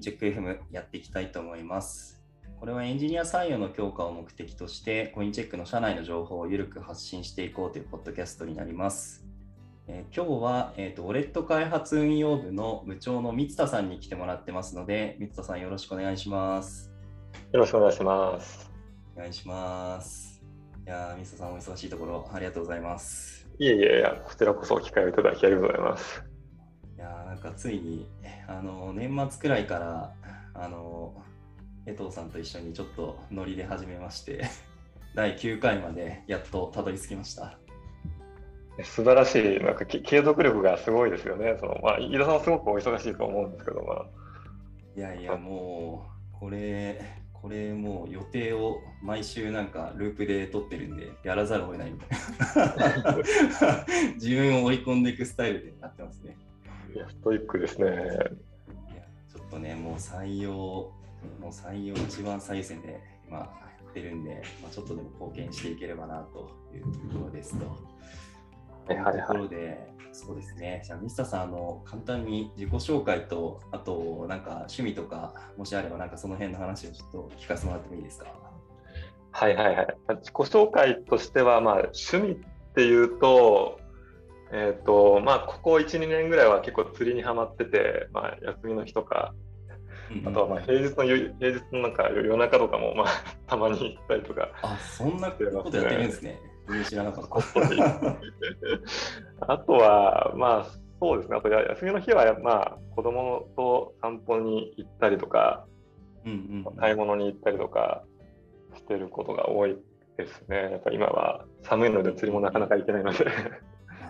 インチェック FM やっていきたいと思います。これはエンジニア採用の強化を目的として、コインチェックの社内の情報を緩く発信していこうというポッドキャストになります。えー、今日は、えーと、ウォレット開発運用部の部長の三田さんに来てもらってますので、三田さんよろしくお願いします。よろしくお願いします。お願いします。いや三田さんお忙しいところありがとうございます。いえいえいや、こちらこそ機会をいただきありがとうございます。いやなんかついにあの年末くらいからあの江藤さんと一緒にちょっとノリで始めまして 第9回までやっとたどり着きました。素晴らしいなんか継続力がすごいですよね。その、まあ、飯田さんはすごくお忙しいと思うんですけど、まあ、いやいやもうこれこれもう予定を毎週なんかループで撮ってるんでやらざるを得ないみたいな。自分を追い込んでいくスタイルでなってますねいや、ストイックですね。いや、ちょっとね、もう採用、もう採用一番最先で今やってるんで、まあ、ちょっとでも貢献していければなというところですと。はいはいはい。ところで、そうですね。じゃあ、ミスターさん、あの、簡単に自己紹介と、あと、なんか趣味とか、もしあれば、なんかその辺の話をちょっと聞かせてもらってもいいですか？はいはいはい。自己紹介としては、まあ、趣味っていうと、えっ、ー、と、まあ、ここ1、2年ぐらいは結構釣りにはまってて、まあ、休みの日とか、あとはまあ平日の平日のなんか夜中とかもまあ たまに行ったりとか、あそんなことやってるんですね。知らなかった。あとはまあそうですね。あと休みの日はまあ子供と散歩に行ったりとか、うんうん、買い物に行ったりとかしてることが多いですね。やっぱ今は寒いので釣りもなかなか行けないので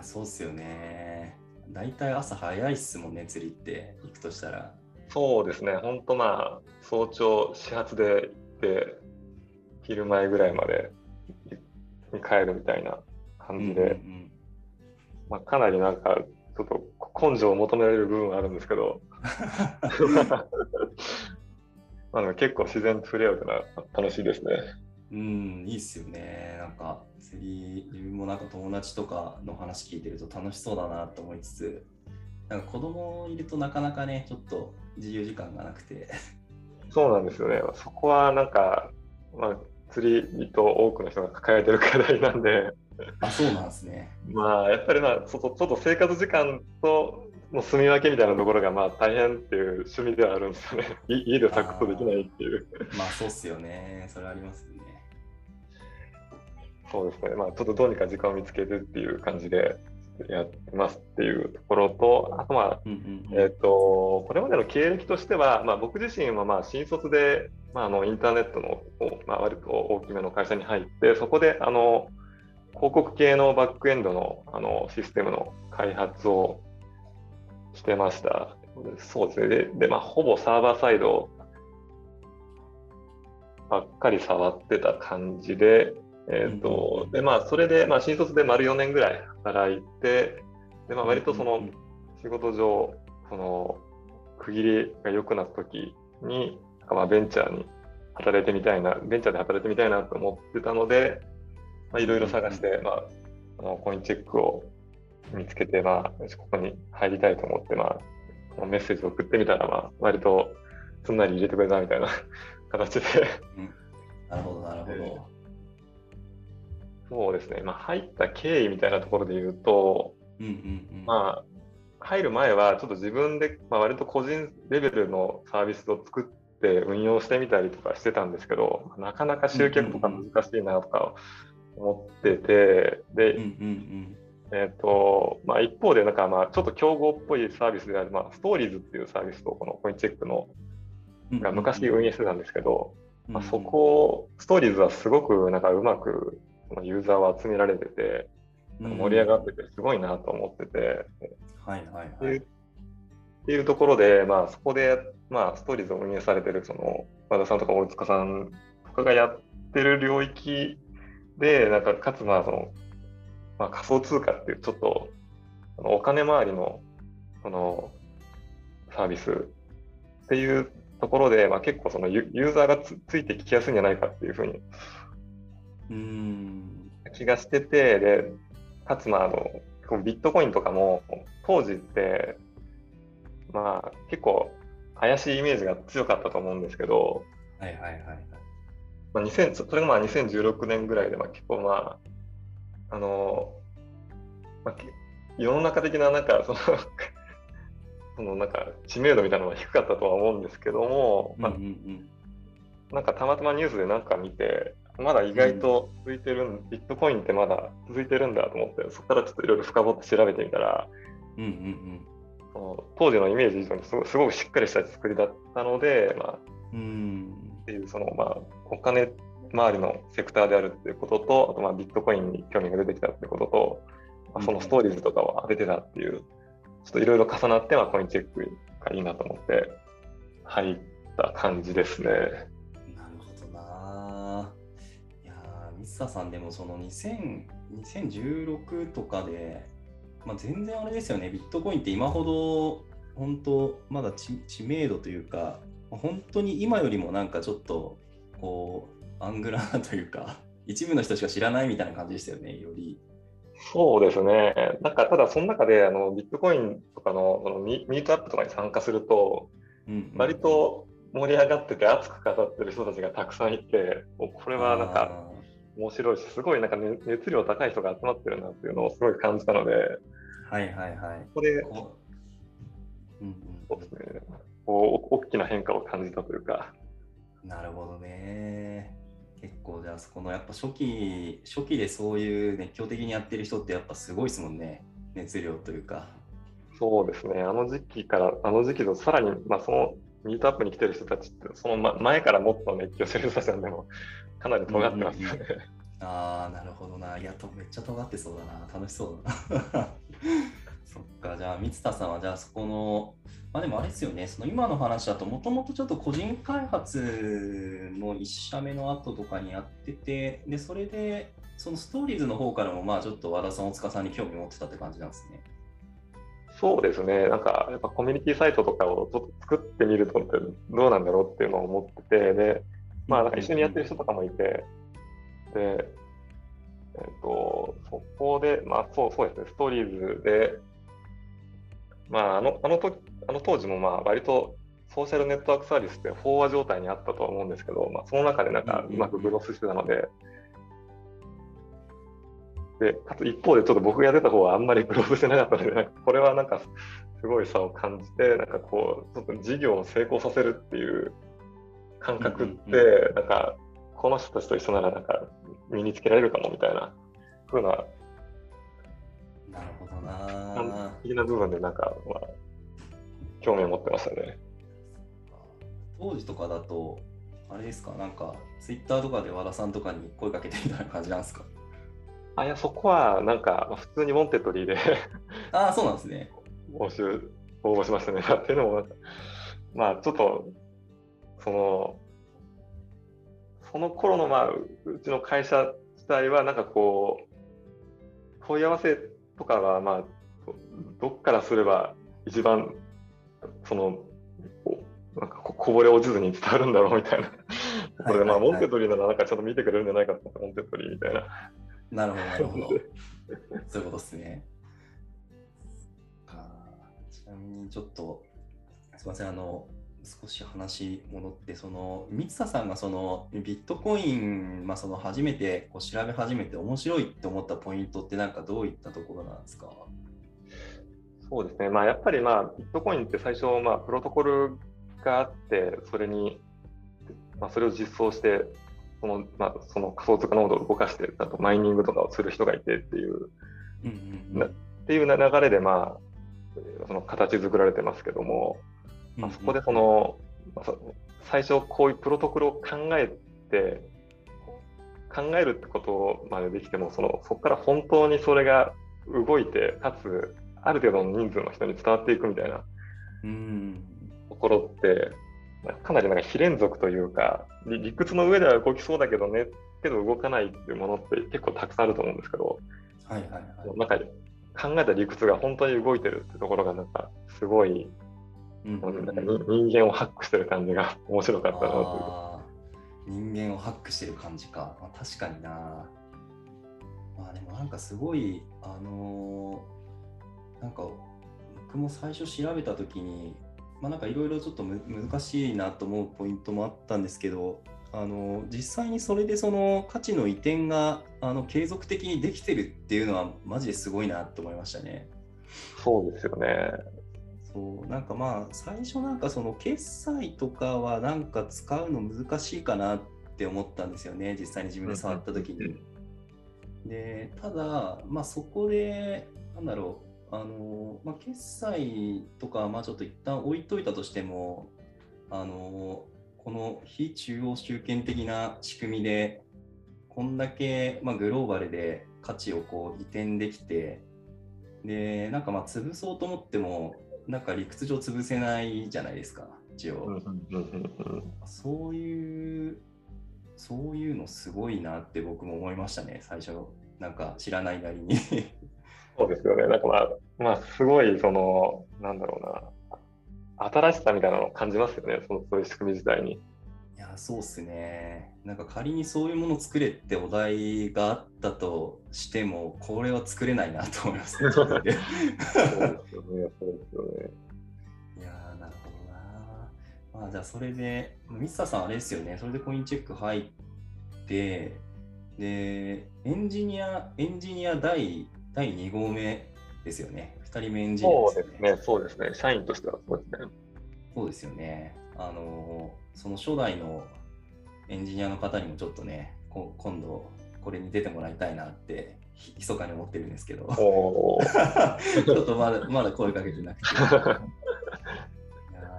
そうっすよね。大体朝早いっすもんね、釣りって行くとしたら。そうですね、本当まあ、早朝始発で行って、昼前ぐらいまでに帰るみたいな感じで、うんうんうん、まあ、かなりなんか、ちょっと根性を求められる部分はあるんですけど、まあ、結構自然と触れ合うというのは楽しいですね。うん、いいっすよね。なんか、釣り、自分もなんか友達とかの話聞いてると楽しそうだなと思いつつ、なんか子供いるとなかなかね、ちょっと自由時間がなくて。そうなんですよね。そこはなんか、まあ、釣り人多くの人が抱えてる課題なんで。あ、そうなんですね。まあ、やっぱりまあ、ちょっと生活時間との住み分けみたいなところがまあ大変っていう趣味ではあるんですよね。家でサクッとできないっていう。まあそうっすよね。それありますね。そうですね、まあ、ちょっとどうにか時間を見つけるっていう感じでやってますっていうところと、あとまあ、えっ、と、これまでの経歴としては、まあ、僕自身はまあ新卒で、まあ、あのインターネットの、まあ、割と大きめの会社に入って、そこであの広告系のバックエンドのあのシステムの開発をしてました。そうですね。で、でまあ、ほぼサーバーサイドばっかり触ってた感じで、えーとでまあ、それで、まあ、新卒で丸4年ぐらい働いて、でまあ、割とその仕事上、その区切りが良くなった時に、まあ、ベンチャーに働いてみたいな、ベンチャーで働いてみたいなと思ってたので、まあ、いろいろ探して、まあ、あのコインチェックを見つけて、まあ、ここに入りたいと思って、まあ、メッセージを送ってみたら、まあ、割とすんなり入れてくれたみたいな 形で。うん、なるほど、なるほど。そうですね、まあ、入った経緯みたいなところで言うと、うんうんうん、まあ、入る前はちょっと自分で、まあ、割と個人レベルのサービスを作って運用してみたりとかしてたんですけど、なかなか集客とか難しいなとか思ってて、で、うんうんうん。えーとまあ、一方でなんかまあちょっと競合っぽいサービスである、まあ、ストーリーズっていうサービスとこのコインチェックのが昔運営してたんですけど、まあ、そこ、ストーリーズはすごくなんかうまくユーザーを集められてて、盛り上がってて、すごいなと思ってて、はいはいはい。っていうところで、まあ、そこで、まあ、ストーリーズを運営されてる、その、和田さんとか大塚さんとかがやってる領域で、なんか、かつ、まあ、その、まあ、仮想通貨っていう、ちょっと、お金回りの、その、サービスっていうところで、まあ、結構そのユーザーがつついてきやすいんじゃないかっていうふうに気がしてて、で、かつ、まあ、あの、ビットコインとかも、当時って、まあ、結構怪しいイメージが強かったと思うんですけど、はいはいはい、はい。まあ、2000それがまあ2016年ぐらいで、まあ、結構まあ、あの、まあ、世の中的ななんかその そのなんか知名度みたいなのが低かったとは思うんですけども、まあ、うんうんうんなんかたまたまニュースでなんか見て、まだ意外と続いてる、うん、ビットコインってまだ続いてるんだと思って、そこからちょっといろいろ深掘って調べてみたら、うんうん当時のイメージ以上にすごすごくしっかりした作りだったので、まあ、うん。っていうその、まあ、お金周りのセクターであるっていうことと、あとまあビットコインに興味が出てきたっていうことと、まあ、そのストーリーズとかを当ててたっていう、ちょっといろいろ重なって、まあ、コインチェックがいいなと思って入った感じですね。スタさんでもその2000 2016とかで、まあ、全然あれですよね、ビットコインって今ほど本当まだ知名度というか、本当に今よりもなんかちょっとこうアングラーというか、一部の人しか知らないみたいな感じでしたよね、より。そうですね。なんかただその中であのビットコインとかのそのミートアップとかに参加すると、割と盛り上がってて熱く語ってる人たちがたくさんいて、これはなんか面白いし、すごいなんか、ね、熱量高い人が集まってるなっていうのをすごい感じたので、はいはいはい。これ、うんうん、そうですね、こう大きな変化を感じたというか。なるほどね。結構じゃあそこのやっぱ初期初期でそういう熱狂的にやってる人ってやっぱすごいですもんね熱量というかそうですねあの時期からあの時期とさらにまあそのミートアップに来てる人たちってその前からもっと熱狂してる人たちなんでもかなり尖ってます。ああ、なるほどな。いや、とめっちゃ尖ってそうだな。楽しそうだな。そっか、じゃあ、三田さんは、じゃあ、そこの、まあでもあれですよね、その今の話だと、もともとちょっと個人開発の1社目の後とかにやってて、で、それで、そのストーリーズの方からも、まあちょっと和田さん、大塚さんに興味持ってたって感じなんですね。そうですね、なんかやっぱコミュニティサイトとかをちょっと作ってみるとどうなんだろうっていうのを思ってて、で、まあ、なんか一緒にやってる人とかもいて、で、えっ、ー、と、そこで、まあ、そうそうですね、ストーリーズで、まあ、あの、あの時、あの当時も、まあ、割とソーシャルネットワークサービスって飽和状態にあったとは思うんですけど、まあ、その中でなんかうまくグロスしてたので、で、かつ一方でちょっと僕がやってた方はあんまり グローブしてなかったので、なんかこれはなんかすごい差を感じて、なんかこう、ちょっと事業を成功させるっていう感覚って、なんか、この人たちと一緒なら、なんか、身につけられるかもみたいな、ふうな、なるほどな。的な部分で、なんか、まあ、興味を持ってましたね。当時とかだと、あれですか、なんか、ツイッターとかで和田さんとかに声かけてみたいな感じなんですか？あいや、そこは、なんか、普通にウォンテッドリーでああ、そうなんですね。募集、応募しましたね。っていうのも、なんか、まあ、ちょっと、その、その頃の、まあ、うちの会社自体は、なんかこう、問い合わせとかは、まあ、どっからすれば一番、その、なんかこぼれ落ちずに伝わるんだろうみたいなところで、まあ、モンテトリーならなんかちょっと見てくれるんじゃないかと思って、モンテトリーみたいな。なるほど、なるほど。そういうことですね。ちなみにちょっと、すみません、あの、少し話戻ってその三田さんがそのビットコイン、まあ、その初めてこう調べ始めて面白いって思ったポイントってなんかどういったところなんですか？そうですね、まあ、やっぱり、まあ、ビットコインって最初、まあ、プロトコルがあってそれに、まあ、それを実装してその,、まあ、その仮想通貨ノードを動かしてあとマイニングとかをする人がいてっていう,、うんうんうん、っていう流れで、まあ、その形作られてますけども、まあ、そこでその、まあ、最初こういうプロトコルを考えて考えるってことまでできてもそのそこから本当にそれが動いてかつある程度の人数の人に伝わっていくみたいなところって、まあ、かなりなんか非連続というか理屈の上では動きそうだけどねけど動かないっていうものって結構たくさんあると思うんですけど、はいはいはい、なんか考えた理屈が本当に動いてるってところがなんかすごい人間をハックしてる感じが 面白かったなと人間をハックしてる感じか、まあ、確かにな。まあでもなんかすごいあのー、なんか僕も最初調べた時にまあ、なんかいろいろちょっと難しいなと思うポイントもあったんですけど、あの実際にそれでその価値の移転があの継続的にできてるっていうのはマジですごいなと思いましたね。そうですよね。そうなんかまあ最初なんかその決済とかはなんか使うの難しいかなって思ったんですよね実際に自分で触った時に。でただまあそこでなんだろうあの、まあ、決済とかまあちょっと一旦置いといたとしてもあのこの非中央集権的な仕組みでこんだけ、まあ、グローバルで価値をこう移転できてでなんかまあ潰そうと思ってもなんか理屈上潰せないじゃないですか。一応。そういうそういうのすごいなって僕も思いましたね。最初なんか知らないなりに。そうですよね。なんかまあまあすごいそのなんだろうな。新しさみたいなのを感じますよね、そのそういう仕組み自体に。いや、そうっすね。なんか仮にそういうものを作れってお題があったとしても、これは作れないなと思います、ね。そうですよね、そうですよね。いやなるほどな。まあ、じゃあ、それで、ミスターさん、あれですよね、それでコインチェック入って、で、エンジニア、エンジニア第第2号目ですよね。2人目エンジニアですね。そうですね、社員としてはそうですね。そうですよね。あの、その初代のエンジニアの方にもちょっとね、こ今度これに出てもらいたいなって密かに思ってるんですけど、ちょっとまだまだ声かけてなくて。いや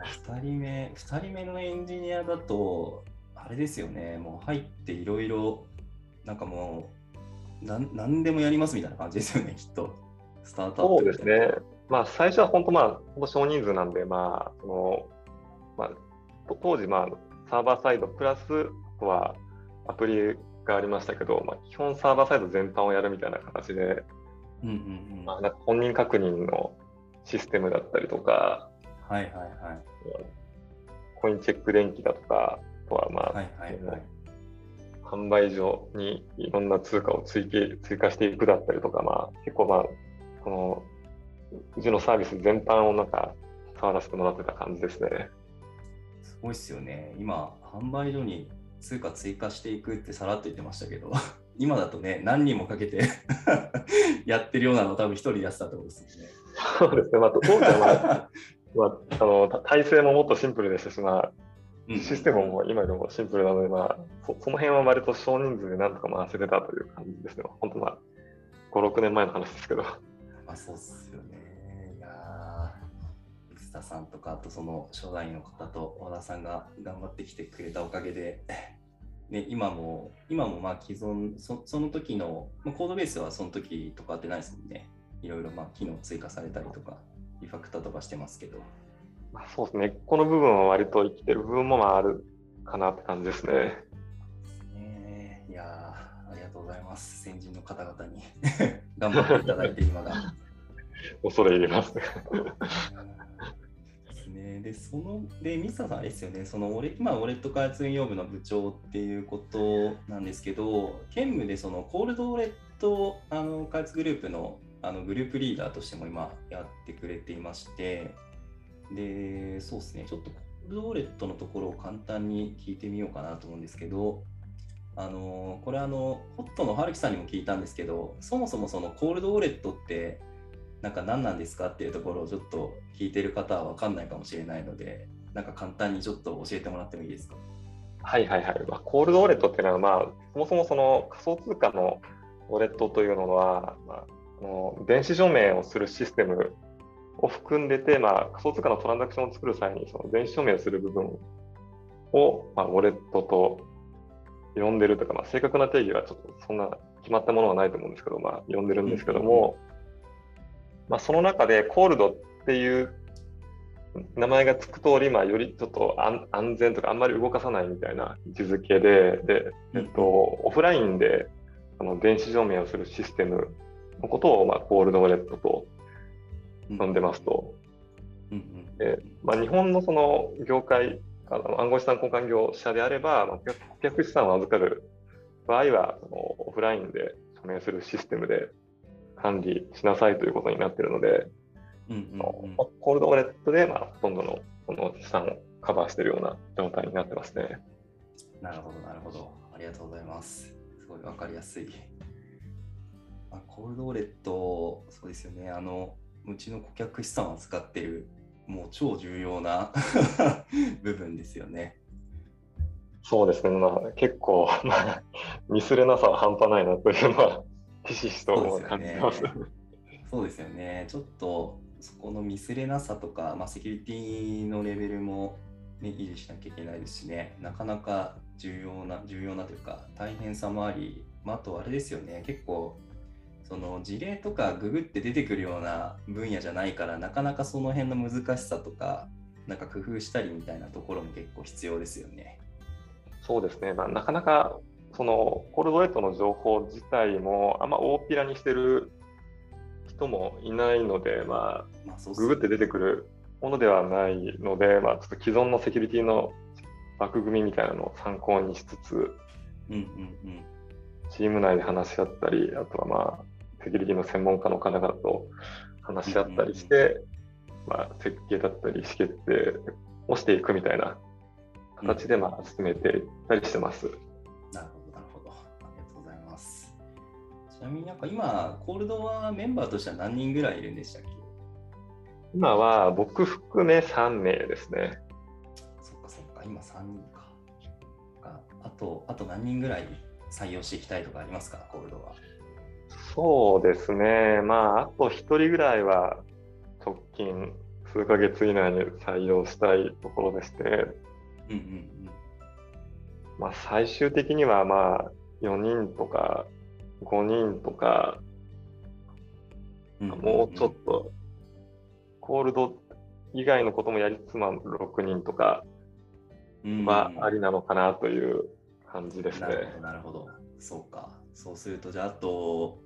2人目、2人目のエンジニアだと、あれですよね、もう入っていろいろ、なんかもう、なんでもやりますみたいな感じですよね、きっと。スタートアップそうですね。まあ、最初は本当、まあ、少人数なんで、まあ、その、まあ、当時、まあ、サーバーサイドプラスとはアプリがありましたけど、まあ、基本サーバーサイド全般をやるみたいな形で、うんうんうん。まあ、なんか本人確認のシステムだったりとか、はいはいはい、コインチェック電気だとか、あとは、まあ、はいはいはい、販売所にいろんな通貨を追追加していくだったりとか、まあ、結構、まあ、このうちのサービス全般をなんか触らせてもらってた感じですね。すごいっすよね。今、販売所に通貨追加していくってさらっと言ってましたけど、今だとね、何人もかけて やってるようなの多分一人やってたってことですよね。そうですね。まあ、当時は、まあ、あの体制ももっとシンプルでしたし、まあ、システムも今よりもシンプルなので、まあそ、その辺は割と少人数でなんとか回せてたという感じですね。本当まあ、5、6年前の話ですけど。あ、そうっすよね。スタさんとか、あとその初代の方と和田さんが頑張ってきてくれたおかげで、ね、今も、今もまあ既存、そその時の、まあ、コードベースはその時とかってないですもんね。いろいろまあ機能追加されたりとか、リファクターとかしてますけど。まあ、そうですね。この部分は割と生きてる部分もまああるかなって感じですね。ねいやとうございます。先人の方々に 頑張っていただいて、今が。恐れ入れます。ね。で、その、で、ミスターさん、あれですよね、その俺、今、ウォレット開発運用部の部長っていうことなんですけど、兼務でそのコールドウォレットあの開発グループのあのグループリーダーとしても今やってくれていまして、で、そうですね、ちょっとコールドウォレットのところを簡単に聞いてみようかなと思うんですけど、あのこれあのホットの春樹さんにも聞いたんですけどそもそもそのコールドウォレットってなんか何なんですかっていうところをちょっと聞いてる方は分かんないかもしれないのでなんか簡単にちょっと教えてもらってもいいですか？はいはいはい、まあ、コールドウォレットっていうのは、まあ、そもそもその仮想通貨のウォレットというのは、まあ、あの電子署名をするシステムを含んでて、まあ、仮想通貨のトランザクションを作る際にその電子署名をする部分を、まあ、ウォレットと呼んでるとか、まあ、正確な定義はちょっとそんな決まったものはないと思うんですけど、まあ、呼んでるんですけども、まあ、その中でコールドっていう名前がつく通り、まあ、よりちょっと安全とかあんまり動かさないみたいな位置づけで、でえっと、オフラインであの電子証明をするシステムのことを、まあ、コールドウォレットと呼んでますと。でまあ、日本のその業界あの暗号資産交換業者であれば、まあ、顧客資産を預かる場合はそのオフラインで署名するシステムで管理しなさいということになっているので、うんうんうん、コールドウォレットで、まあ、ほとんどのこ資産をカバーしているような状態になってますね。なるほど、なるほど。ありがとうございます。すごい分かりやすい。あコールドウォレット、そうですよね。あの、うちの顧客資産を使っている、もう超重要な 部分ですよね。そうですね、まあ、結構、まあ、ミスれなさは半端ないなというのは、ひしひしと感じます。そうですよね。ちょっとそこのミスれなさとか、まあ、セキュリティのレベルも、ね、維持しなきゃいけないですしね、なかなか重要な、重要なというか、大変さもあり、まあ、あとあれですよね、結構、その事例とかググって出てくるような分野じゃないから、なかなかその辺の難しさとか、なんか工夫したりみたいなところも結構必要ですよね。そうですね、まあ、なかなかそのコールドレットの情報自体もあんま大っぴらにしてる人もいないので、まあ、まあ、ググって出てくるものではないので、まあ、ちょっと既存のセキュリティの枠組みみたいなのを参考にしつつ、うんうんうん、チーム内で話し合ったり、あとはまあ、セキュリティの専門家の方々と話し合ったりして、まあ、設計だったり意思決定をしていくみたいな形で、まあ、進めていったりしてます。なみになんか今、コールドはメンバーとしては何人ぐらいいるんでしたっけ？今は僕含め3名ですね。そっかそっか、今3人か。あと、あと何人ぐらい採用していきたいとかありますか、コールドは。そうですね、まあ、あと1人ぐらいは直近数ヶ月以内に採用したいところでして、うんうんうんまあ、最終的にはまあ4人とか5人とか、もうちょっとコールド以外のこともやりつつ、まあ、6人とかはありなのかなという感じですね。なるほど、なるほど。そうか。そうすると、じゃあ、あと、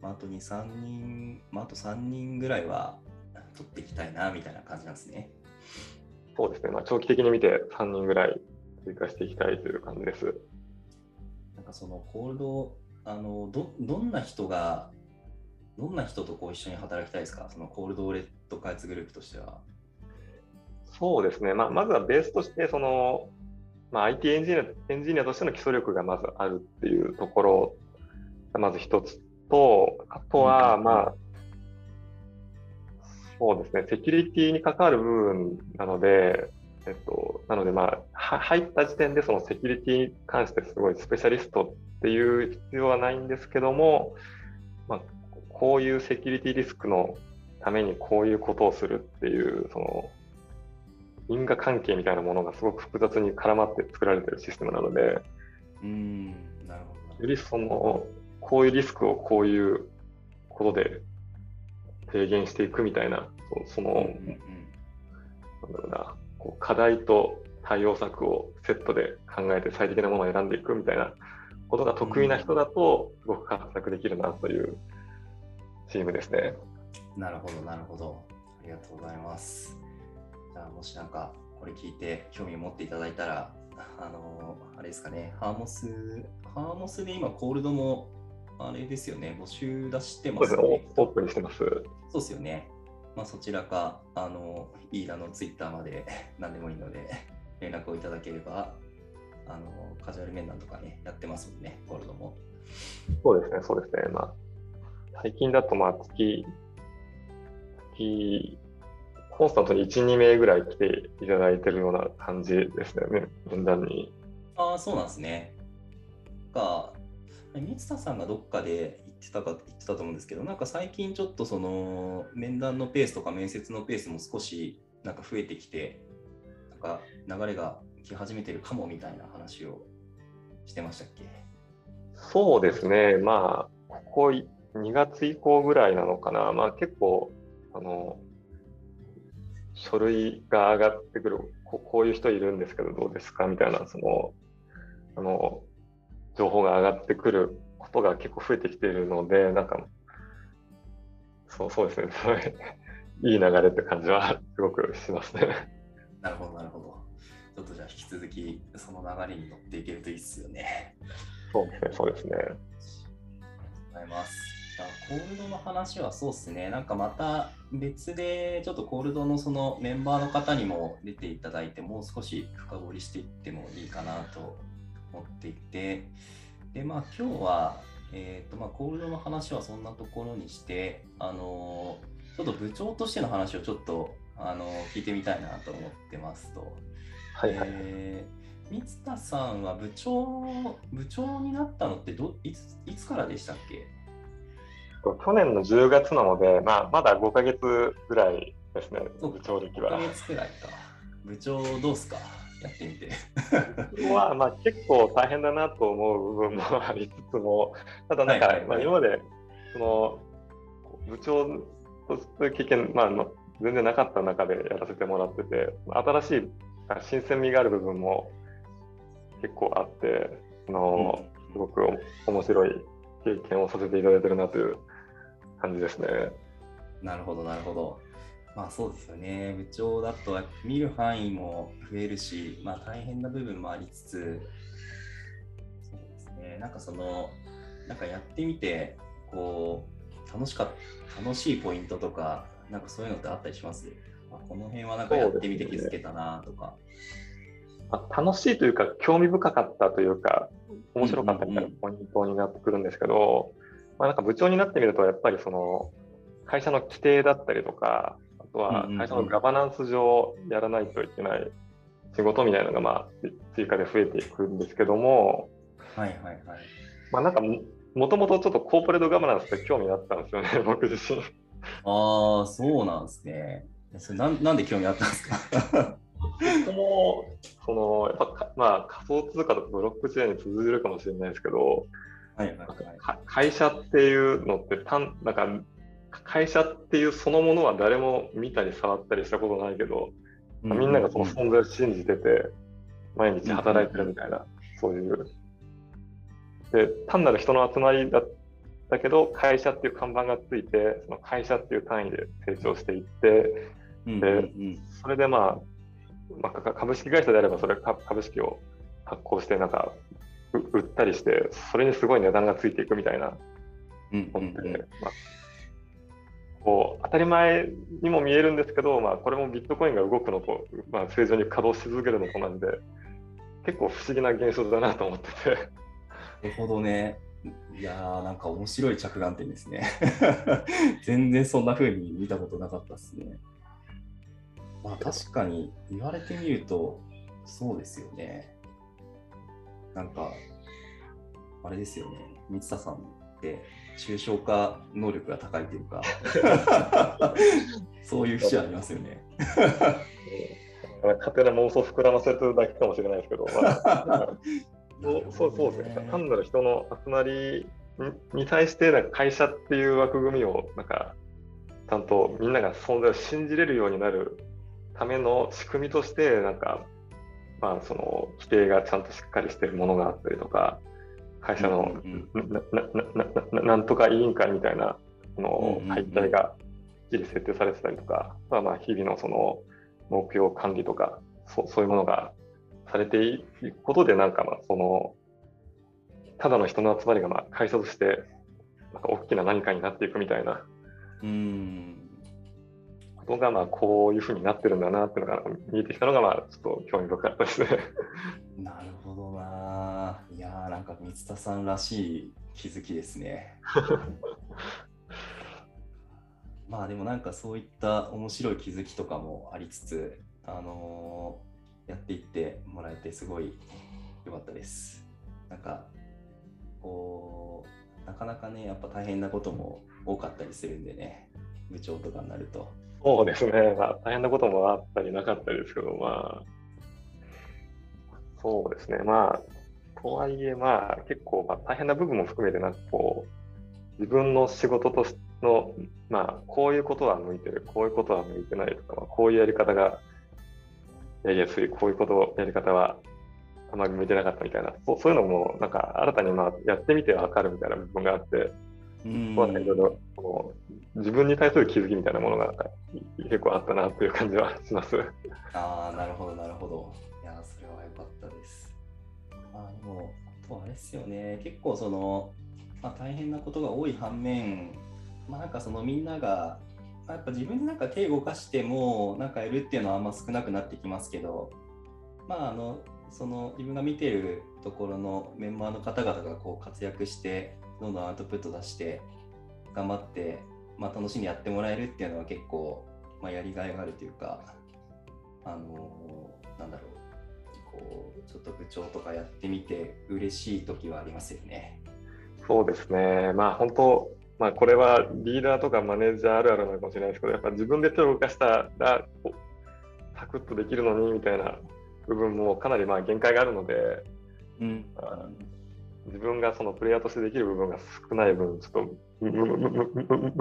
まあ、あと2、3人、まあ、あと3人ぐらいは取っていきたいな、みたいな感じなんですね。そうですね。まあ、長期的に見て3人ぐらい追加していきたいという感じです。なんかそのコールド、あのどどんな人がどんな人とこう一緒に働きたいですか、そのコールドレット開発グループとしては。そうですね、まあ、まずはベースとしてその、まあ、IT エンジニアエンジニアとしての基礎力がまずあるっていうところがまず一つと、あとは、まあ、そうですね、セキュリティに関わる部分なので、えっと、なので、まあ、入った時点でそのセキュリティに関してすごいスペシャリストっていう必要はないんですけども、まあ、こういうセキュリティリスクのためにこういうことをするっていう、その、因果関係みたいなものがすごく複雑に絡まって作られてるシステムなので、うんなるほど。よりその、こういうリスクをこういうことで低減していくみたいな、そその、うんうんうん、なんだろうな、こう課題と対応策をセットで考えて最適なものを選んでいくみたいなことが得意な人だと、すごく活躍できるなというチームですね。なるほど、なるほど。ありがとうございます。じゃあ、もしなんか、これ聞いて興味を持っていただいたら、あのあれですかね、ハーモス、ハーモスで今、コールドも、あれですよね、募集出してますよね。オープンにしてます。そうですよね。まあ、そちらか、あの、イーラのツイッターまで 何でもいいので、連絡をいただければ、あの、カジュアル面談とかね、やってますもんね、コールドも。そうですね、そうですね。まあ、最近だとまあ月、月、コンスタントに1、2名ぐらい来ていただいてるような感じですよね、面談に。ああ、そうなんですね。か、三田さんがどっかで言ってたか言ってたと思うんですけど、なんか最近ちょっとその面談のペースとか面接のペースも少しなんか増えてきて、なんか流れが来始めてるかもみたいな話をしてましたっけ？そうですね、まあ、ここ2月以降ぐらいなのかな、まあ、結構あの書類が上がってくるこ、こういう人いるんですけど、どうですかみたいな、そのあの情報が上がってくることが結構増えてきているので、なんか、そうそうですね、いい流れって感じはすごくしますね。なるほど、なるほど。ちょっとじゃあ引き続きその流れに乗っていけるといいですよね。そうですね、そうですね。ありがとうございます。コールドの話はそうですね、なんかまた別でちょっとコールドのそのメンバーの方にも出ていただいて、もう少し深掘りしていってもいいかなと思っていて、で、まあ今日は、えーとまあ、コールドの話はそんなところにして、あのちょっと部長としての話をちょっとあの聞いてみたいなと思ってますと。はいはい、えー、三田さんは部長部長になったのってどいついつからでしたっけ？去年の10月なので、まあ、まだ5か月ぐらいですね、部長歴は。5か月くらいか。部長どうすか？やってみて。は、まあ、結構大変だなと思う部分もありつつも、ただなんか、まあ、今までその部長として経験、まあ、全然なかった中でやらせてもらってて、新しい新鮮味がある部分も結構あって、あの、うん、すごく面白い経験をさせていただいてるなという感じですね。なるほど、なるほど。まあそうですよね。部長だと見る範囲も増えるし、まあ大変な部分もありつつ、そうですね。なんかその、なんかやってみて、こう、楽しかった、楽しいポイントとか、なんかそういうのってあったりします？あこの辺はなんかやってみて気づけたなとか。まあ、楽しいというか、興味深かったというか、面白かったみたいなポイントになってくるんですけど、まあ、なんか部長になってみると、やっぱりその会社の規定だったりとか、は会社のガバナンス上やらないといけない仕事みたいなのがまあ追加で増えていくんですけども、はいはいはい。まあなんかもともとちょっとコーポレートガバナンスって興味あったんですよね、僕自身。ああ、そうなんですね。それなんなんで興味あったんですか？そもそのやっぱまあ仮想通貨とかブロックチェーンに通じるかもしれないですけど、はいはいはい、会社っていうのって単なんか会社っていうそのものは誰も見たり触ったりしたことないけど、うんうん、みんながその存在を信じてて毎日働いてるみたいな、うんうん、そういう。で単なる人の集まりだだけど会社っていう看板がついてその会社っていう単位で成長していって、うんうん、でそれでまあまあ、株式会社であればそれ株式を発行してなんか売ったりしてそれにすごい値段がついていくみたいな。本って、まあ、こう当たり前にも見えるんですけど、まあ、これもビットコインが動くのと、まあ、正常に稼働し続けるのと同じで結構不思議な現象だなと思ってて。なるほどね。いやーなんか面白い着眼点ですね。全然そんな風に見たことなかったですね。まあ確かに言われてみるとそうですよね。なんか、あれですよね。三田さんって抽象化能力が高いというか そういう節ありますよね。勝手な妄想膨らませるだけかもしれないですけど、まあ、そうそうですね。単なる人の集まりに対してなんか会社っていう枠組みをなんかちゃんとみんなが存在を信じれるようになるための仕組みとしてなんか、まあ、その規定がちゃんとしっかりしているものがあったりとか会社のなんとか委員会みたいなの解体がきっちり設定されてたりとか、まあ、まあ日々のその目標管理とかそそういうものがされていくことでなんかまあそのただの人の集まりがまあ会社としてなんか大きな何かになっていくみたいな。うん。ことが、まあ、こういうふうになってるんだなっていうのが見えてきたのが、まあ、ちょっと興味深かったですね。なるなんか三田さんらしい気づきですね。まあでもなんかそういった面白い気づきとかもありつつ、あのー、やっていってもらえてすごい良かったです。なんかこうなかなかねやっぱ大変なことも多かったりするんでね部長とかになるとそうですね、まあ、大変なこともあったりなかったりですけど、まあ、そうですね、まあ、とはいえ、まあ、結構、まあ、大変な部分も含めて、なんかこう、自分の仕事としての、まあ、こういうことは向いてる、こういうことは向いてないとか、まあ、こういうやり方がやりやすい、こういうことやり方はあまり向いてなかったみたいな、そうそういうのも、なんか新たにまあやってみて分かるみたいな部分があって、うん、まあ、いろいろ自分に対する気づきみたいなものが結構あったなという感じはします。ああ、なるほど、なるほど。いや、それは良かったです。あでも、あとあれですよね、結構その、まあ、大変なことが多い反面、まあ、なんかそのみんなが、まあ、やっぱ自分でなんか手を動かしてもなんかやるっていうのはあんま少なくなってきますけど、まあ、あのその自分が見てるところのメンバーの方々がこう活躍してどんどんアウトプット出して頑張って、まあ、楽しんでやってもらえるっていうのは結構、まあ、やりがいがあるというかあのなんだろう。こうちょっと部長とかやってみて嬉しい時はありますよね。そうですね、まあ本当、まあ、これはリーダーとかマネージャーあるあるなのかもしれないですけど、やっぱ自分で手を動かしたら、サクッとできるのにみたいな部分もかなりまあ限界があるので、うん、自分がそのプレイヤーとしてできる部分が少ない分、ちょっと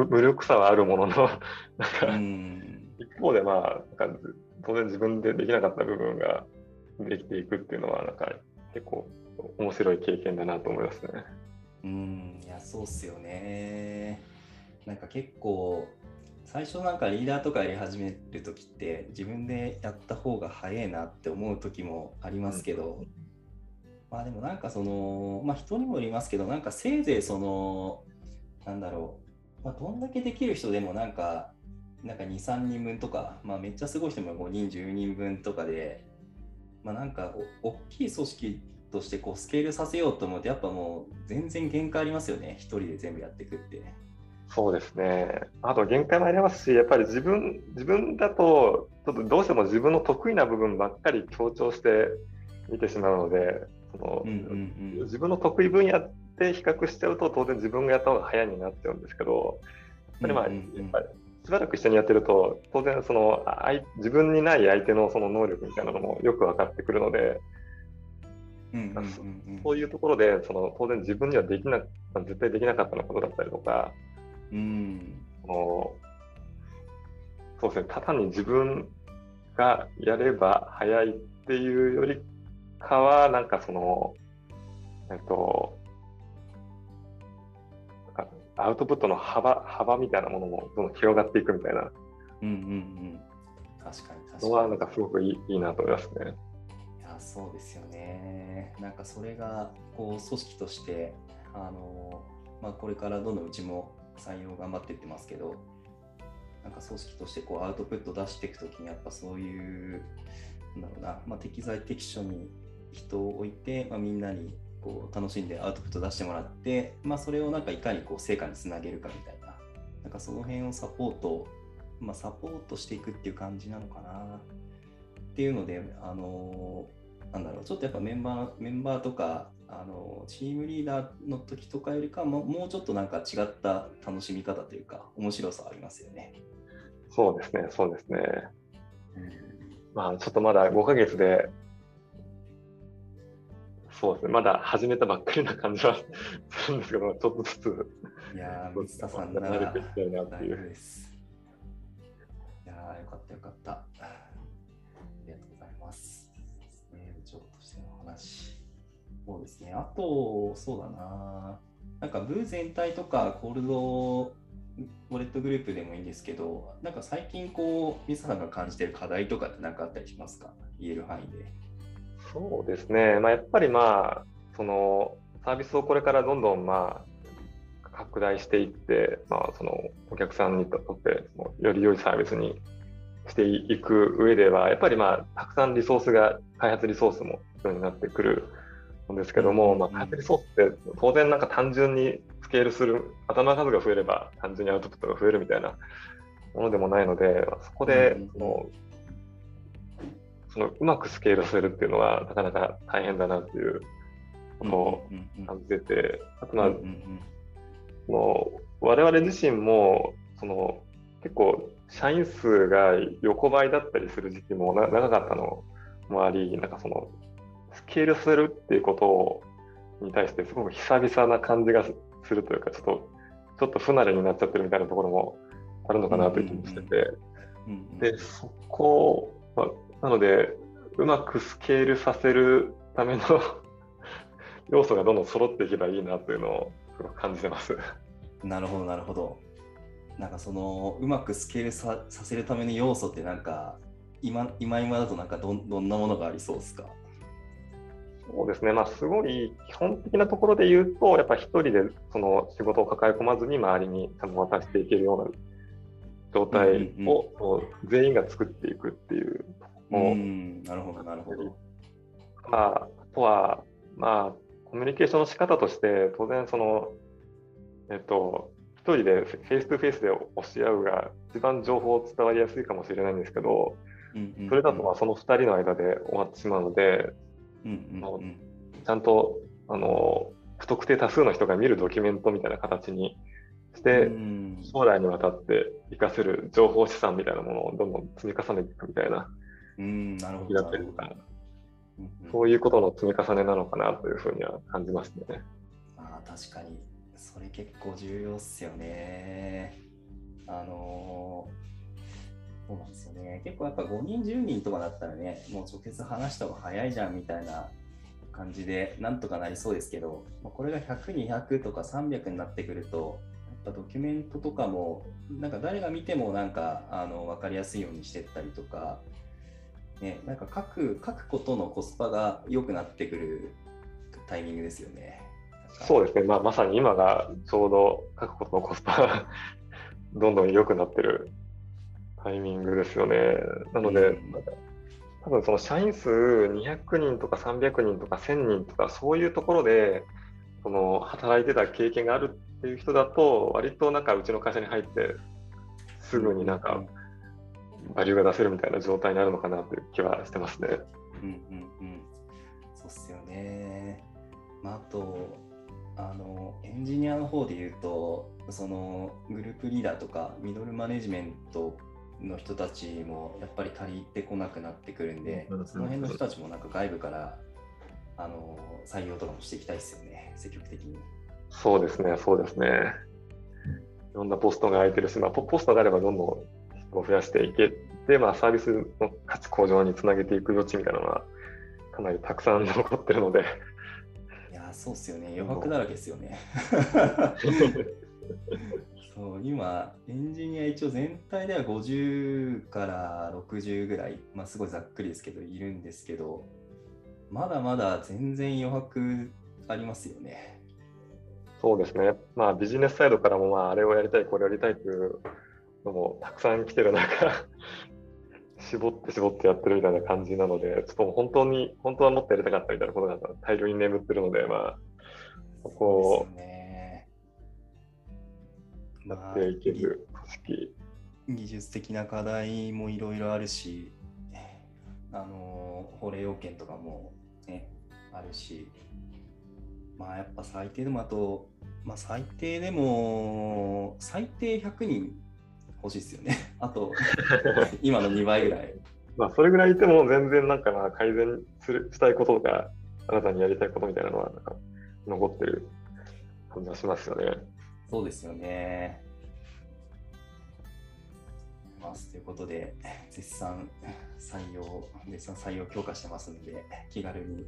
無力さはあるものの、なんか、一方でまあ、当然自分でできなかった部分ができていくっていうのは、なんか結構面白い経験だなと思いますね。うんいやそうっすよね。なんか結構最初なんかリーダーとかやり始める時って自分でやった方が早いなって思う時もありますけど、うん、まあでもなんかそのまあ人にもよりますけどなんかせいぜいそのなんだろう、まあ、どんだけできる人でもなんかなんか23人分とか、まあ、めっちゃすごい人も5人10人分とかで、まあ、なんか大きい組織としてこうスケールさせようと思うとやっぱもう全然限界ありますよね一人で全部やっていくって。そうですね。あと限界もありますし、やっぱり自分自分だとちょっとどうしても自分の得意な部分ばっかり強調して見てしまうので、その、うんうんうん、自分の得意分野で比較しちゃうと当然自分がやった方が早いになっちゃうんですけど、やっぱりまあ、うんうんうん、やっぱりしばらく一緒にやってると当然その自分にない相手のその能力みたいなのもよく分かってくるので、そういうところでその当然自分にはできな絶対できなかったのことだったりとか、うん、そのそうですねただに自分がやれば早いっていうよりかはなんかそのえっとアウトプットの幅幅みたいなものもどんどん広がっていくみたいな。うんうんうん。確かに確かに。のはなんかすごくいいいいなと思いますね。そうですよね。なんかそれがこう組織としてあの、まあ、これからどんどんうちも採用頑張っていってますけどなんか組織としてこうアウトプット出していくときにやっぱそういうなんだろうな、まあ、適材適所に人を置いて、まあ、みんなにこう楽しんでアウトプット出してもらって、まあ、それをなんかいかにこう成果につなげるかみたいななんかその辺をサポート、まあ、サポートしていくっていう感じなのかなっていうので、あのなんだろう、ちょっとやっぱメンバー、メンバーとか、あのチームリーダーの時とかよりかももうちょっとなんか違った楽しみ方というか面白さありますよね。そうですね、そうですね。うん、まあちょっとまだ5ヶ月で、そうですね、まだ始めたばっかりな感じはするんですけど、ちょっとずつ。いやー、水田さんなら慣れていきたいなっていう。いやー、よかったよかった。そうですね。あと、そうだな。なんか、ブー全体とか、コールドウォレットグループでもいいんですけど、なんか最近、こう、ミサさんが感じてる課題とかって何かあったりしますか？言える範囲で。そうですね。まあ、やっぱりまあ、その、サービスをこれからどんどんまあ、拡大していって、まあ、そのお客さんにとってより良いサービスにしていく上では、やっぱりまあ、たくさんリソースが、開発リソースも必要になってくるんですけども、まあ、開発リソースって当然なんか単純にスケールする、頭数が増えれば単純にアウトプットが増えるみたいなものでもないので、そこでその、そのうまくスケールさせるっていうのはなかなか大変だなっていうことを感じてて、あとまあ、もう我々自身もその結構社員数が横ばいだったりする時期も長かったのもあり、なんかそのスケールするっていうことに対してすごく久々な感じがするというかちょっとちょっと不慣れになっちゃってるみたいなところもあるのかなという気もしてて、でそこ、まあ、なのでうまくスケールさせるための 要素がどんどん揃っていけばいいなというのをすごく感じてます。なるほどなるほど。なんかそのうまくスケールさせるための要素ってなんか今今今だとなんかどどんなものがありそうですか？そうですね、まあ、すごい基本的なところで言うと、やっぱ一人でその仕事を抱え込まずに周りにちゃんと渡していけるような状態を全員が作っていくっていうのを、なるほど、なるほど。あとは、まあ、コミュニケーションの仕方として、当然その、えっと、一人でフェイス2フェイスで押し合うが一番情報伝わりやすいかもしれないんですけど、それだとまあその2人の間で終わってしまうので、ちゃんとあの不特定多数の人が見るドキュメントみたいな形にして、将来にわたって活かせる情報資産みたいなものをどんどん積み重ねていくみたいな、うん、なるほどそういうことの積み重ねなのかなというふうには感じますね。あ確かにそれ結構重要っすよね。あのそうなんですよね。結構やっぱ5人、10人とかだったらね、もう直接話した方が早いじゃんみたいな感じで、なんとかなりそうですけど、これが100、200とか300になってくると、やっぱドキュメントとかも、なんか誰が見てもなんかあの分かりやすいようにしてったりとか、ね、なんか書く書くことのコスパが良くなってくるタイミングですよね。そうですね、まあ、まさに今がちょうど書くことのコスパが どんどん良くなってるタイミングですよね。なので、多分その社員数200人とか300人とか1000人とかそういうところでその働いてた経験があるっていう人だと割となんかうちの会社に入ってすぐになんかバリューが出せるみたいな状態になるのかなという気はしてますね。うんうんうん。そうっすよね。まあ、あとあのエンジニアの方で言うとそのグループリーダーとかミドルマネジメントの人たちもやっぱり足りてこなくなってくるんで、その辺の人たちもなんか外部からあの採用とかもしていきたいですよね、積極的に。そうですね、そうですね。いろんなポストが空いてるし、まあ、ポストがあればどんどん人を増やしていけて、まあ、サービスの価値向上につなげていく余地みたいなのはかなりたくさん残ってるので。いや、そうっすよね、余白だらけですよね。そう今、エンジニア一応全体では50から60ぐらい、まあ、すごいざっくりですけど、いるんですけど、まだまだ全然余白ありますよね。そうですね、まあ、ビジネスサイドからも、まあ、あれをやりたい、これをやりたいというのもたくさん来てる中、絞って絞ってやってるみたいな感じなので、ちょっと本当に、本当はもっとやりたかったみたいなことが大量に眠ってるので、まあ、そこを。なっていける組織。技術的な課題もいろいろあるし、あの法令要件とかも、ね、あるし、まあやっぱ最低でもあと、まあ最低でも、最低100人欲しいですよね。あと、今の2倍ぐらい。まあそれぐらいいても全然なんかな改善するしたいこととか、あなたにやりたいことみたいなのはなんか残ってる感じがしますよね。そうですよね。ますということで、絶賛採用、絶賛採用強化してますので、気軽に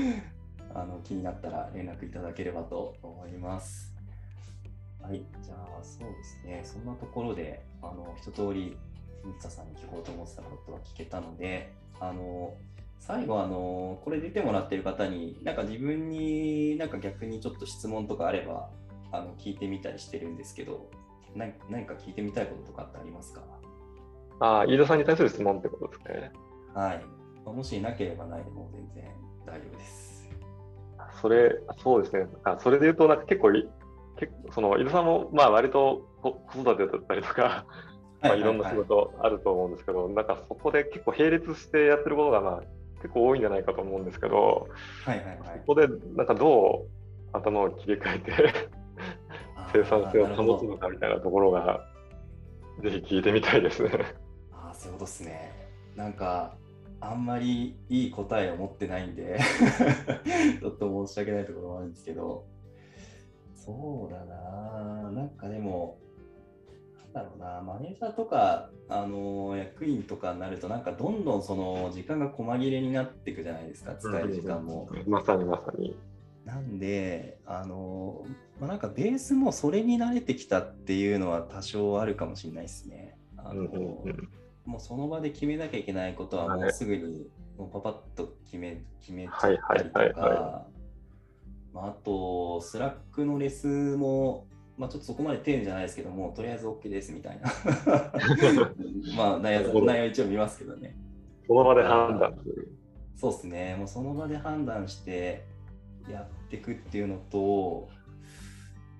あの気になったら連絡いただければと思います。はい、じゃあそうですね、そんなところで、あの一通り、三田さんに聞こうと思ってたことは聞けたので、あの最後あの、これ出てもらってる方に、なんか自分になんか逆にちょっと質問とかあれば、あの聞いてみたりしてるんですけど、何何か聞いてみたいこととかってありますか？ああ、飯田さんに対する質問ってことですね。はい。もしなければないでも全然大丈夫です。それ、そうですね。あそれで言うと、なんか結構、結構その飯田さんも、まあ、割と子育てだったりとか、まあ、いろんな仕事あると思うんですけど、なんかそこで結構並列してやってることが、まあ、結構多いんじゃないかと思うんですけど、はいはいはい、そこでなんかどう頭を切り替えて生産性を保つのかみたいなところが、ぜひ聞いてみたいですね。ああ、そういうことですね。なんか、あんまりいい答えを持ってないんで ちょっと申し訳ないところもあるんですけど、そうだな、なんかでも、なんだろうな、マネージャーとか、あの役員とかになると、なんかどんどんその時間が細切れになっていくじゃないですか、使える時間も。まさにまさに。なんで、あの、まあ、なんかベースもそれに慣れてきたっていうのは多少あるかもしれないですね。あの、もうその場で決めなきゃいけないことはもうすぐにもうパパッと決め決めちゃったりとか、あと、スラックのレスも、まあ、ちょっとそこまで丁寧じゃないですけども、とりあえず OK ですみたいな。まあ内容、内容一応見ますけどね。その場で判断する。そうですね、もうその場で判断してやっていくっていうのと、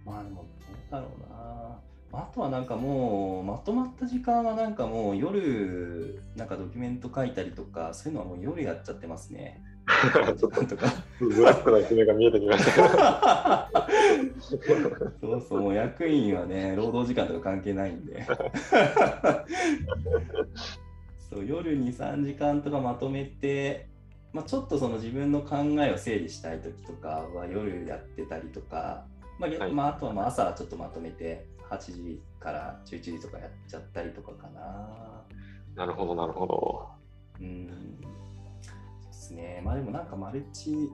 まあでも、どうだろうな。あとはなんかもうまとまった時間はなんかもう夜なんかドキュメント書いたりとかそういうのはもう夜やっちゃってますね。ちょっとブラックな一面が見えてきましたそうそう、もう役員はね、労働時間とか関係ないんで。そう夜2、3時間とかまとめて、まあ、ちょっとその自分の考えを整理したい時とかは夜やってたりとか、まあ、はい、まあ、あとはまあ朝ちょっとまとめて8時から11時とかやっちゃったりとかかな。なるほど、なるほど。うんね。まあでもなんかマルチ、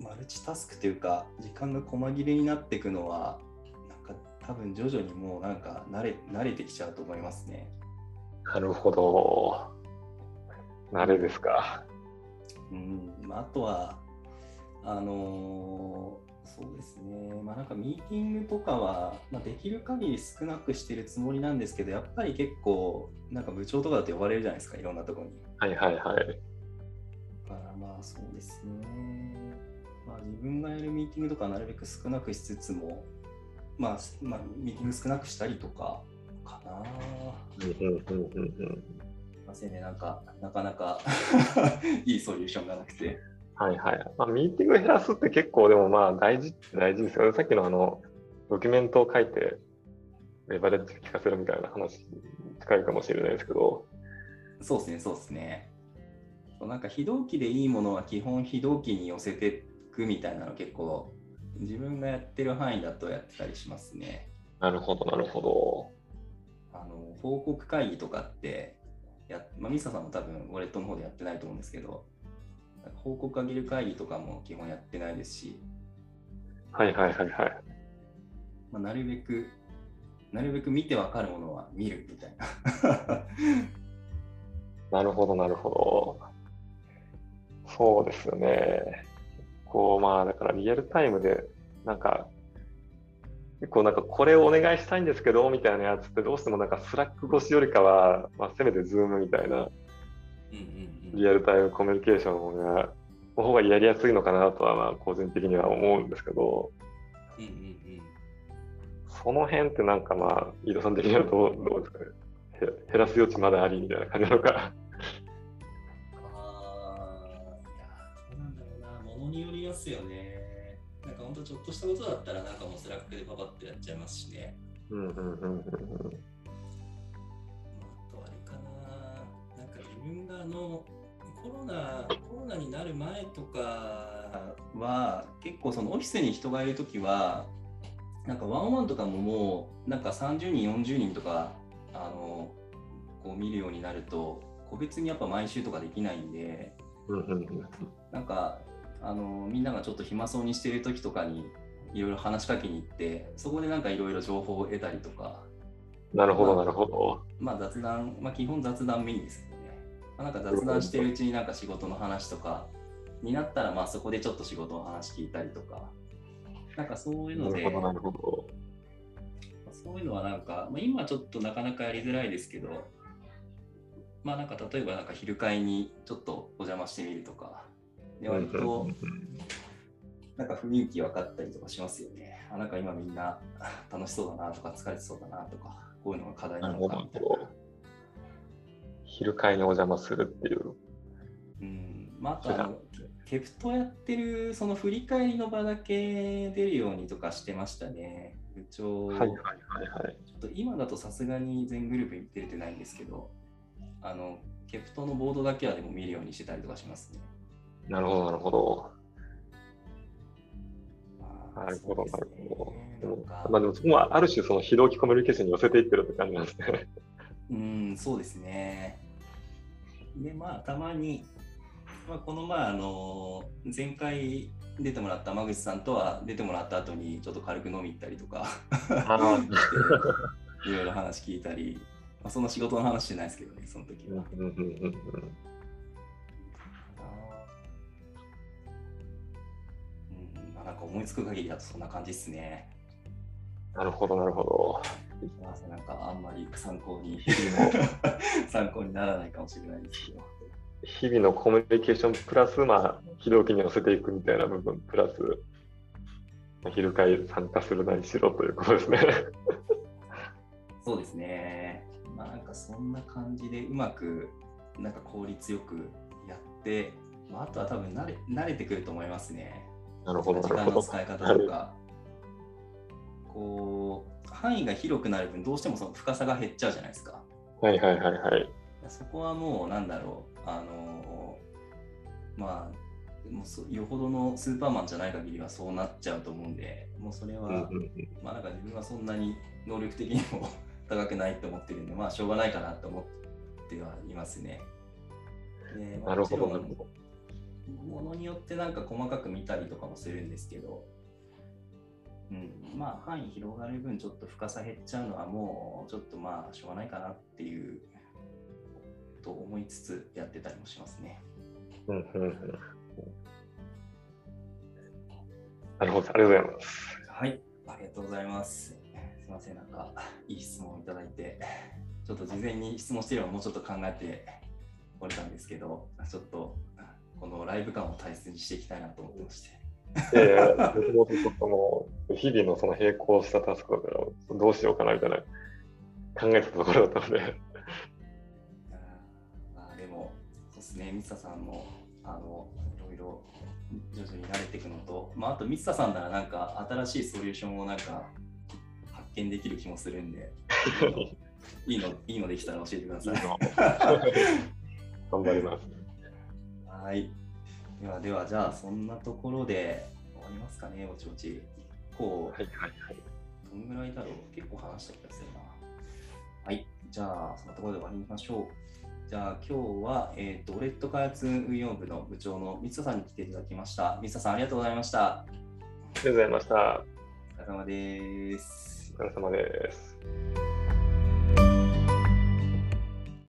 マルチタスクというか、時間が細切れになっていくのは、なんか多分徐々にもうなんか慣れ慣れてきちゃうと思いますね。なるほど。慣れですか。うん、まあ、あとは、あのー、そうですね、まあ、なんかミーティングとかは、まあ、できる限り少なくしてるつもりなんですけど、やっぱり結構、なんか部長とかだと呼ばれるじゃないですか、いろんなところに。はいはいはい。まあそうですね。まあ自分がやるミーティングとかなるべく少なくしつつも、まあ、まあ、ミーティング少なくしたりとかかな。ませんね、なんか、なかなか いいソリューションがなくて。はいはい。まあ、ミーティング減らすって結構でもまあ大事大事ですよね。さっきのあの、ドキュメントを書いて、レバレッジ聞かせるみたいな話近いかもしれないですけど。そうですね、そうですね。なんか非同期でいいものは基本非同期に寄せていくみたいなの結構自分がやってる範囲だとやってたりしますね。なるほど、なるほど。あの報告会議とかってや、まあ、ミサさんも多分ウォレットの方でやってないと思うんですけど、報告あげる会議とかも基本やってないですし、はいはいはいはい。まあ、なるべく、なるべく見てわかるものは見るみたいな。なるほど、なるほど。そうですよね。こう、まあ、だからリアルタイムで、なんか、結構なんかこれをお願いしたいんですけど、みたいなやつってどうしてもなんかスラック越しよりかは、まあ、せめてズームみたいな、リアルタイムコミュニケーションが、の方がやりやすいのかなとは、まあ、個人的には思うんですけど、その辺ってなんかまあ、飯田さん的にはどうどうですかね？減らす余地まだありみたいな感じなのか。によりますよね。なんか本当ちょっとしたことだったらなんかもうスラックでパパッとやっちゃいますしね。うんうんうんうん。あとあれかな。なんか自分があのコロナコロナになる前とかは結構そのオフィスに人がいるときはなんかワンワンとかももうなんか30人40人とかあのこう見るようになると個別にやっぱ毎週とかできないんでなんかあのみんながちょっと暇そうにしている時とかにいろいろ話しかけに行ってそこでなんかいろいろ情報を得たりとかなるほど、なるほど。まあ雑談、まあ基本雑談メインですけどね。まあ、なんか雑談してるうちになんか仕事の話とかになったら、まあそこでちょっと仕事の話聞いたりとか、なんかそういうので、なるほど、なるほど。そういうのはなんか、まあ、今ちょっとなかなかやりづらいですけど、まあなんか例えばなんか昼会にちょっとお邪魔してみるとか、で割となんか雰囲気分かったりとかしますよね。あなんか今みんな 楽しそうだなとか疲れてそうだなとか、こういうのが課題なのかみたいな。昼会にお邪魔するっていう。うん、まあ、あとあの、ケプトやってるその振り返りの場だけ出るようにとかしてましたね。部長、はいはいはいはい、ちょっと今だとさすがに全グループ出れてないんですけど、あの、ケプトのボードだけはでも見るようにしてたりとかしますね。なるほど、なるほど。なるほど、なるほど。まあでもそこはある種その非同期コミュニケーションに寄せていってるって感じなんですね。うん、そうですね。で、まあたまに、まあ、このまああの前回出てもらった間口さんとは出てもらった後にちょっと軽く飲み行ったりとか いろいろ話聞いたりまあ、その仕事の話じゃないですけどね、その時は。うんうんうんうんなんか思いつく限りだとそんな感じですね。なるほど、なるほど。すみません、なんかあんまり参考に、参考にならないかもしれないですけど。日々のコミュニケーションプラス、まあ、非同期に寄せていくみたいな部分、プラス、昼会参加するなりしろということですね。そうですね。まあ、なんかそんな感じでうまく、なんか効率よくやって、まあ、あとは多分慣れ慣れてくると思いますね。なるほど。時間の使い方とか。こう範囲が広くなる分どうしてもその深さが減っちゃうじゃないですか。はいはいはいはい。そこはもうなんだろうあのまあもうよほどのスーパーマンじゃない限りはそうなっちゃうと思うんでもうそれは、まあなんか自分はそんなに能力的にも 高くないと思ってるんでまあしょうがないかなと思ってはいますね。でなるほどものによってなんか細かく見たりとかもするんですけどうん、まあ範囲広がる分ちょっと深さ減っちゃうのはもうちょっとまあしょうがないかなっていうと思いつつやってたりもしますね。うんうんうん、なるほど、ありがとうございます。はい、ありがとうございます。すみません、なんかいい質問をいただいて、ちょっと事前に質問していればもうちょっと考えておれたんですけど、ちょっとこのライブ感を大切にしていきたいなと思ってまして。いやいや、僕もちょっともう、日々のその並行したタスクだからどうしようかなみたいな考えたところだったので。あでも、そうですね、ミサさんも、あの、いろいろ徐々に慣れていくのと、まあ、あと、ミサさんならなんか新しいソリューションをなんか発見できる気もするんで、いいの、いいのできたら教えてください。頑張ります。はい。ではでは、じゃあそんなところで終わりますかね、おちおち。こう、はいはいはい。どんぐらいだろう？結構話した気がするな。はい、じゃあそのところで終わりましょう。じゃあ今日は、えっ、ー、と、オレット開発運用部の部長の三田さんに来ていただきました。三田さん、ありがとうございました。ありがとうございました。お疲れ様です。お疲れ様です。